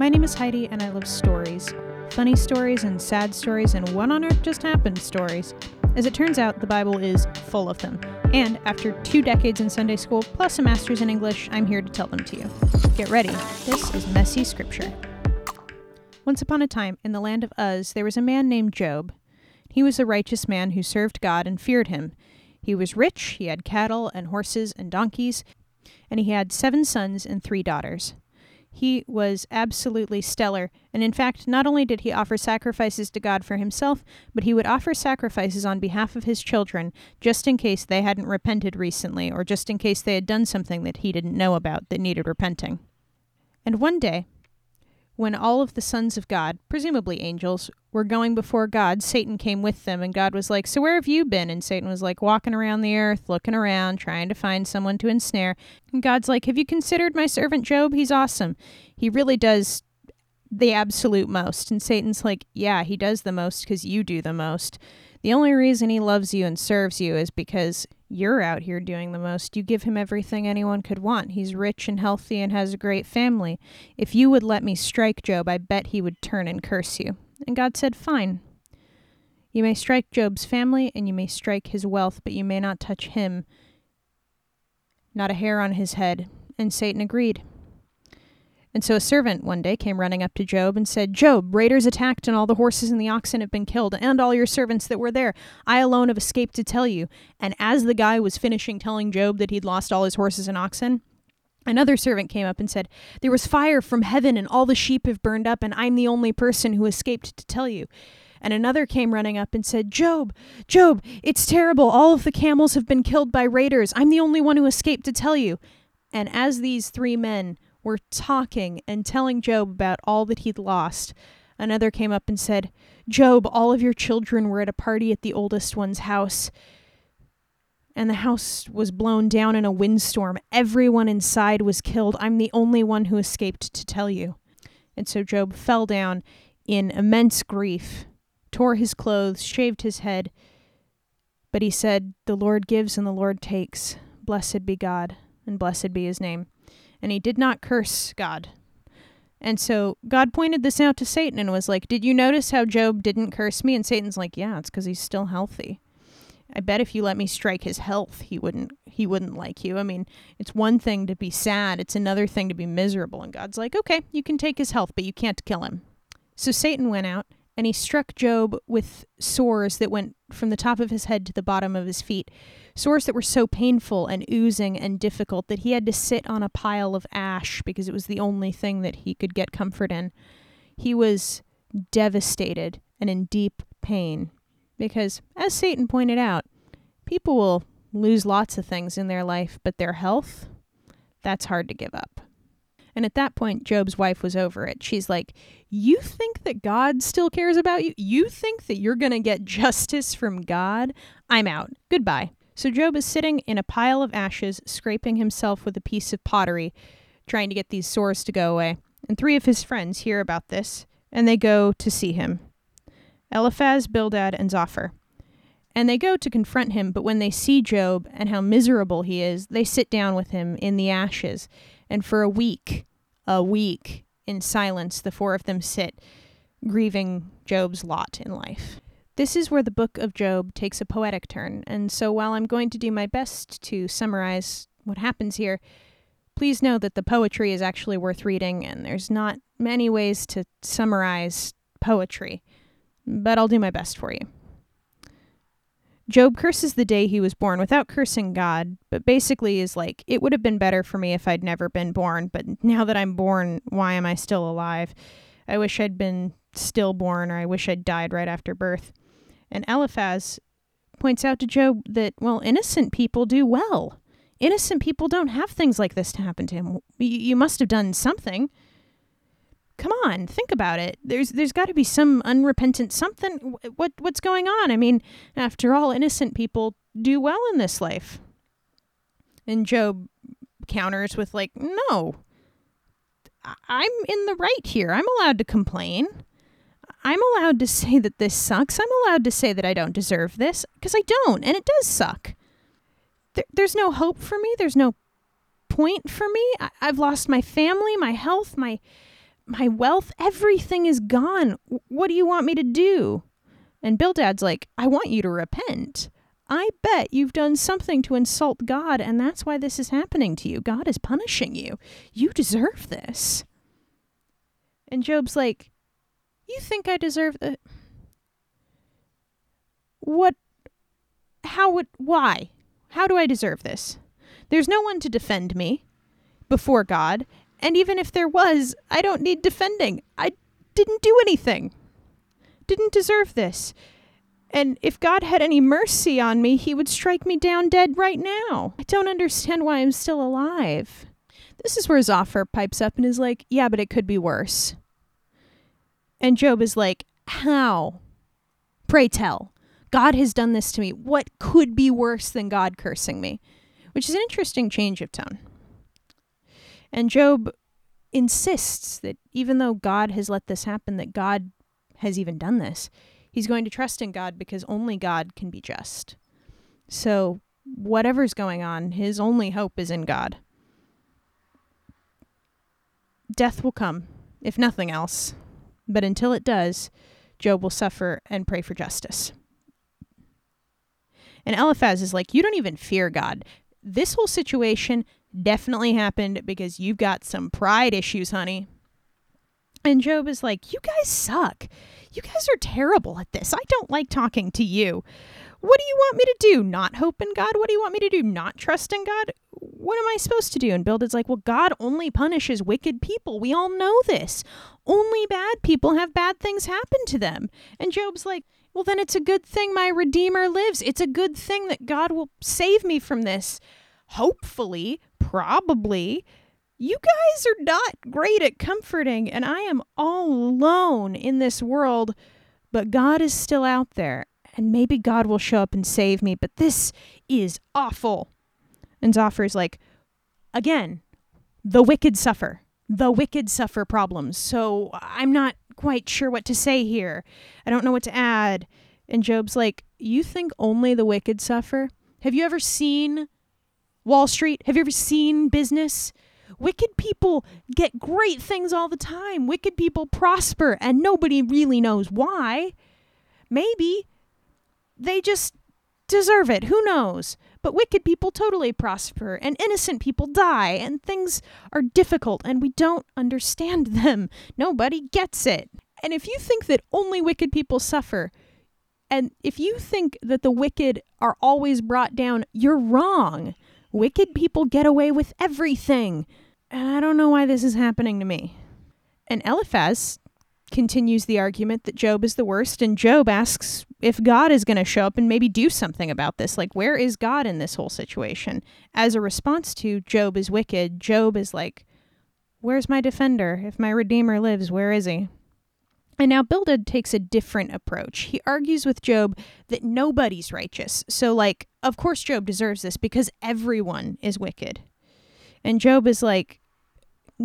My name is Heidi, and I love stories funny stories and sad stories and what on earth just happened stories. As it turns out, the Bible is full of them. And after two decades in Sunday school, plus a master's in English, I'm here to tell them to you. Get ready. This is Messy Scripture. Once upon a time, in the land of Uz, there was a man named Job. He was a righteous man who served God and feared him. He was rich, he had cattle and horses and donkeys, and he had seven sons and three daughters. He was absolutely stellar, and in fact, not only did he offer sacrifices to God for himself, but he would offer sacrifices on behalf of his children, just in case they hadn't repented recently, or just in case they had done something that he didn't know about that needed repenting. And one day, when all of the sons of God, presumably angels, were going before God, Satan came with them, and God was like, So where have you been? And Satan was like, walking around the earth, looking around, trying to find someone to ensnare. And God's like, Have you considered my servant Job? He's awesome. He really does the absolute most. And Satan's like, Yeah, he does the most because you do the most. The only reason he loves you and serves you is because you're out here doing the most. You give him everything anyone could want. He's rich and healthy and has a great family. If you would let me strike Job, I bet he would turn and curse you. And God said, Fine. You may strike Job's family and you may strike his wealth, but you may not touch him. Not a hair on his head. And Satan agreed. And so a servant one day came running up to Job and said, Job, raiders attacked, and all the horses and the oxen have been killed, and all your servants that were there. I alone have escaped to tell you. And as the guy was finishing telling Job that he'd lost all his horses and oxen, Another servant came up and said, There was fire from heaven, and all the sheep have burned up, and I'm the only person who escaped to tell you. And another came running up and said, Job, Job, it's terrible. All of the camels have been killed by raiders. I'm the only one who escaped to tell you. And as these three men were talking and telling Job about all that he'd lost. Another came up and said, Job, all of your children were at a party at the oldest one's house, and the house was blown down in a windstorm. Everyone inside was killed. I'm the only one who escaped to tell you. And so Job fell down in immense grief, tore his clothes, shaved his head. But he said, The Lord gives and the Lord takes. Blessed be God, and blessed be his name and he did not curse God. And so God pointed this out to Satan and was like, Did you notice how Job didn't curse me? And Satan's like, Yeah, it's because he's still healthy. I bet if you let me strike his health, he wouldn't he wouldn't like you. I mean, it's one thing to be sad, it's another thing to be miserable. And God's like, Okay, you can take his health, but you can't kill him. So Satan went out and he struck Job with sores that went from the top of his head to the bottom of his feet sores that were so painful and oozing and difficult that he had to sit on a pile of ash because it was the only thing that he could get comfort in. He was devastated and in deep pain because, as Satan pointed out, people will lose lots of things in their life, but their health, that's hard to give up. And at that point, Job's wife was over it. She's like, You think that God still cares about you? You think that you're going to get justice from God? I'm out. Goodbye. So Job is sitting in a pile of ashes, scraping himself with a piece of pottery, trying to get these sores to go away. And three of his friends hear about this, and they go to see him Eliphaz, Bildad, and Zophar. And they go to confront him, but when they see Job and how miserable he is, they sit down with him in the ashes. And for a week, a week, in silence, the four of them sit, grieving Job's lot in life. This is where the book of Job takes a poetic turn, and so while I'm going to do my best to summarize what happens here, please know that the poetry is actually worth reading, and there's not many ways to summarize poetry, but I'll do my best for you. Job curses the day he was born without cursing God, but basically is like, it would have been better for me if I'd never been born, but now that I'm born, why am I still alive? I wish I'd been stillborn, or I wish I'd died right after birth. And Eliphaz points out to Job that, well, innocent people do well. Innocent people don't have things like this to happen to him. You must have done something. Come on, think about it. There's there's got to be some unrepentant something. What what's going on? I mean, after all, innocent people do well in this life. And Job counters with like, "No. I'm in the right here. I'm allowed to complain. I'm allowed to say that this sucks. I'm allowed to say that I don't deserve this because I don't, and it does suck. There, there's no hope for me. There's no point for me. I, I've lost my family, my health, my my wealth, everything is gone. What do you want me to do? And Bildad's like, I want you to repent. I bet you've done something to insult God, and that's why this is happening to you. God is punishing you. You deserve this. And Job's like, You think I deserve the. What? How would. Why? How do I deserve this? There's no one to defend me before God, and even if there was, I don't need defending. I didn't do anything. Didn't deserve this. And if God had any mercy on me, he would strike me down dead right now. I don't understand why I'm still alive. This is where Zophar pipes up and is like, Yeah, but it could be worse. And Job is like, How? Pray tell. God has done this to me. What could be worse than God cursing me? Which is an interesting change of tone. And Job insists that even though God has let this happen, that God has even done this, he's going to trust in God because only God can be just. So, whatever's going on, his only hope is in God. Death will come, if nothing else. But until it does, Job will suffer and pray for justice. And Eliphaz is like, You don't even fear God. This whole situation definitely happened because you've got some pride issues, honey. And Job is like, You guys suck. You guys are terrible at this. I don't like talking to you. What do you want me to do? Not hope in God? What do you want me to do? Not trust in God? What am I supposed to do? And Bildad's like, Well, God only punishes wicked people. We all know this. Only bad people have bad things happen to them. And Job's like, Well, then it's a good thing my Redeemer lives. It's a good thing that God will save me from this. Hopefully, probably. You guys are not great at comforting, and I am all alone in this world, but God is still out there, and maybe God will show up and save me, but this is awful. And Zophar's like, again, the wicked suffer. The wicked suffer problems. So I'm not quite sure what to say here. I don't know what to add. And Job's like, You think only the wicked suffer? Have you ever seen Wall Street? Have you ever seen business? Wicked people get great things all the time. Wicked people prosper, and nobody really knows why. Maybe they just deserve it. Who knows? But wicked people totally prosper, and innocent people die, and things are difficult, and we don't understand them. Nobody gets it. And if you think that only wicked people suffer, and if you think that the wicked are always brought down, you're wrong. Wicked people get away with everything. And I don't know why this is happening to me. And Eliphaz continues the argument that Job is the worst, and Job asks if God is going to show up and maybe do something about this. Like, where is God in this whole situation? As a response to Job is wicked, Job is like, Where's my defender? If my Redeemer lives, where is he? And now Bildad takes a different approach. He argues with Job that nobody's righteous. So, like, of course, Job deserves this because everyone is wicked. And Job is like,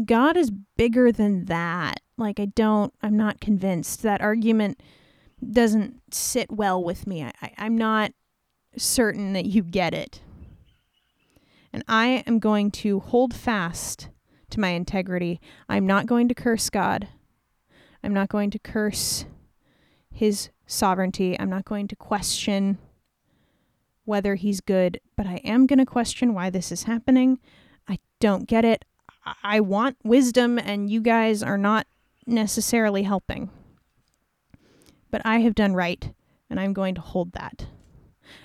God is bigger than that. Like, I don't, I'm not convinced. That argument doesn't sit well with me. I, I, I'm not certain that you get it. And I am going to hold fast to my integrity. I'm not going to curse God. I'm not going to curse his sovereignty. I'm not going to question whether he's good, but I am going to question why this is happening. I don't get it. I want wisdom, and you guys are not necessarily helping. But I have done right, and I'm going to hold that.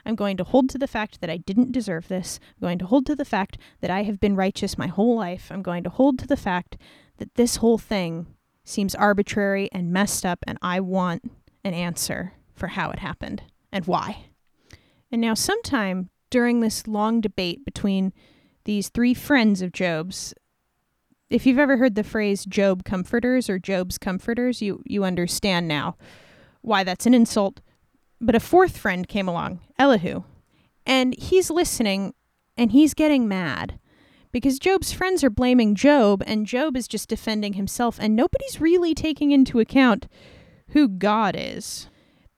I'm going to hold to the fact that I didn't deserve this. I'm going to hold to the fact that I have been righteous my whole life. I'm going to hold to the fact that this whole thing seems arbitrary and messed up, and I want an answer for how it happened and why. And now, sometime during this long debate between these three friends of Job's, if you've ever heard the phrase Job comforters or Job's comforters, you, you understand now why that's an insult. But a fourth friend came along, Elihu, and he's listening and he's getting mad because Job's friends are blaming Job, and Job is just defending himself, and nobody's really taking into account who God is.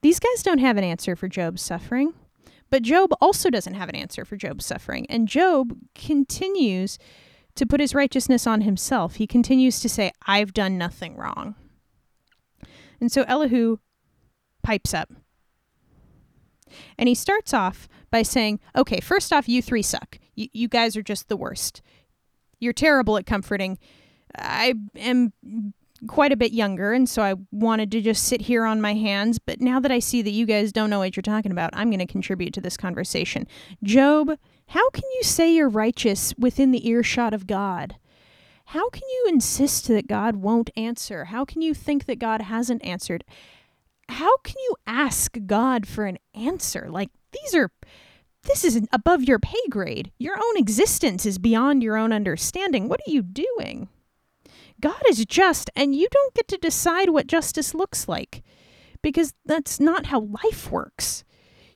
These guys don't have an answer for Job's suffering, but Job also doesn't have an answer for Job's suffering, and Job continues to put his righteousness on himself. He continues to say, I've done nothing wrong. And so Elihu pipes up. And he starts off by saying, Okay, first off, you three suck. You guys are just the worst. You're terrible at comforting. I am quite a bit younger, and so I wanted to just sit here on my hands. But now that I see that you guys don't know what you're talking about, I'm going to contribute to this conversation. Job, how can you say you're righteous within the earshot of God? How can you insist that God won't answer? How can you think that God hasn't answered? How can you ask God for an answer? Like, these are. This is above your pay grade. Your own existence is beyond your own understanding. What are you doing? God is just, and you don't get to decide what justice looks like because that's not how life works.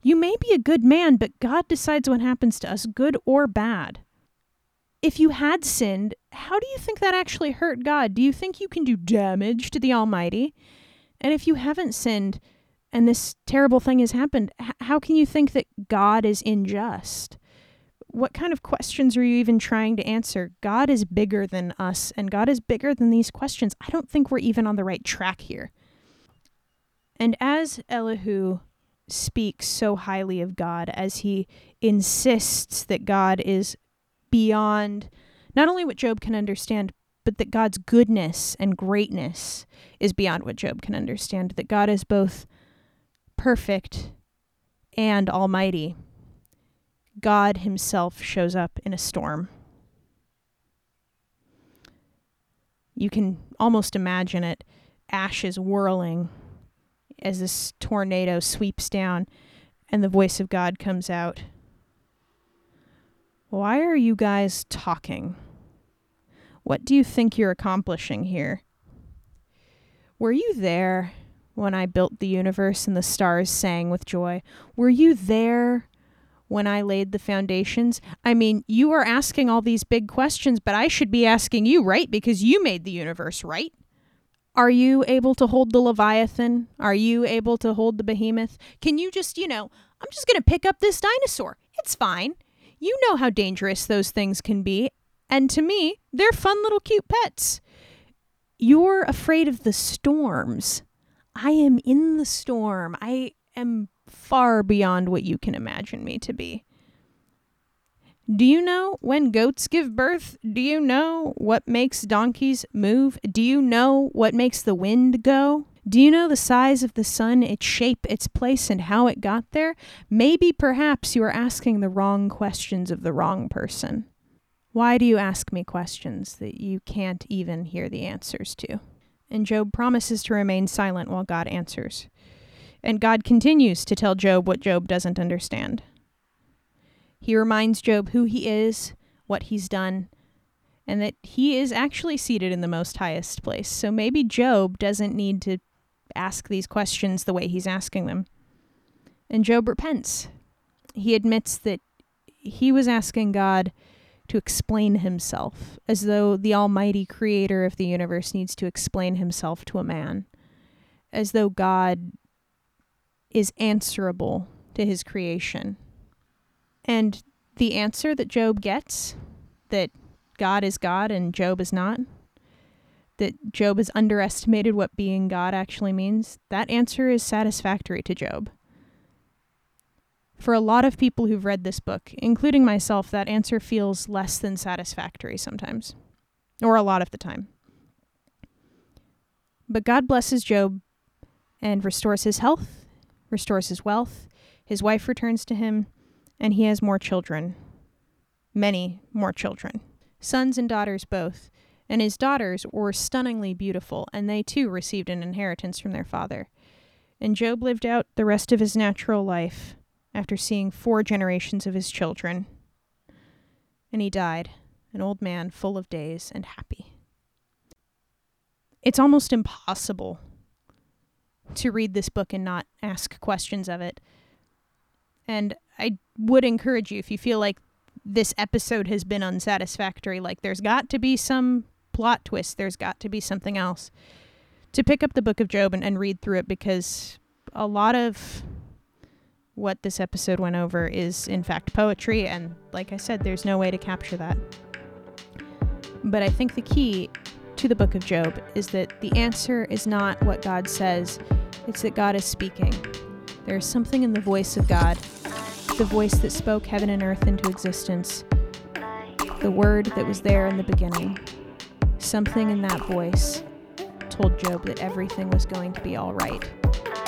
You may be a good man, but God decides what happens to us, good or bad. If you had sinned, how do you think that actually hurt God? Do you think you can do damage to the Almighty? And if you haven't sinned and this terrible thing has happened, how can you think that God is unjust? what kind of questions are you even trying to answer? God is bigger than us, and God is bigger than these questions. I don't think we're even on the right track here. And as Elihu speaks so highly of God, as he insists that God is beyond not only what Job can understand, but that God's goodness and greatness is beyond what Job can understand, that God is both perfect and almighty. God himself shows up in a storm. You can almost imagine it ashes whirling as this tornado sweeps down and the voice of God comes out. Why are you guys talking? What do you think you're accomplishing here? Were you there when I built the universe and the stars sang with joy? Were you there when I laid the foundations? I mean, you are asking all these big questions, but I should be asking you, right? Because you made the universe, right? Are you able to hold the Leviathan? Are you able to hold the behemoth? Can you just, you know, I'm just going to pick up this dinosaur. It's fine. You know how dangerous those things can be. And to me, they're fun little cute pets. You're afraid of the storms. I am in the storm. I am far beyond what you can imagine me to be. Do you know when goats give birth? Do you know what makes donkeys move? Do you know what makes the wind go? Do you know the size of the sun, its shape, its place, and how it got there? Maybe perhaps you are asking the wrong questions of the wrong person. Why do you ask me questions that you can't even hear the answers to? And Job promises to remain silent while God answers. And God continues to tell Job what Job doesn't understand. He reminds Job who he is, what he's done, and that he is actually seated in the most highest place. So maybe Job doesn't need to ask these questions the way he's asking them. And Job repents. He admits that he was asking God to explain himself, as though the almighty creator of the universe needs to explain himself to a man, as though God is answerable to his creation. And the answer that Job gets that God is God and Job is not, that Job has underestimated what being God actually means, that answer is satisfactory to Job. For a lot of people who've read this book, including myself, that answer feels less than satisfactory sometimes, or a lot of the time. But God blesses Job and restores his health restores his wealth, his wife returns to him, and he has more children. Many more children. Sons and daughters both. And his daughters were stunningly beautiful, and they too received an inheritance from their father. And Job lived out the rest of his natural life after seeing four generations of his children. And he died, an old man full of days and happy. It's almost impossible to read this book and not ask questions of it. And I would encourage you if you feel like this episode has been unsatisfactory, like there's got to be some plot twist, there's got to be something else, to pick up the book of Job and, and read through it because a lot of what this episode went over is in fact poetry and like I said there's no way to capture that. But I think the key to the book of Job is that the answer is not what God says, it's that God is speaking. There is something in the voice of God, the voice that spoke heaven and earth into existence, the word that was there in the beginning. Something in that voice told Job that everything was going to be all right.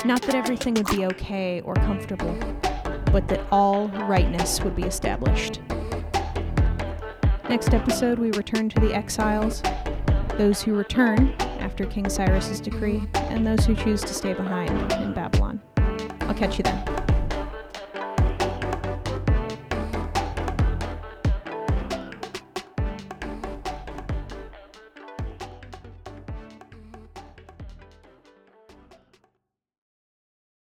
Not that everything would be okay or comfortable, but that all rightness would be established. Next episode, we return to the exiles, those who return after King Cyrus's decree, and those who choose to stay behind in Babylon. I'll catch you then.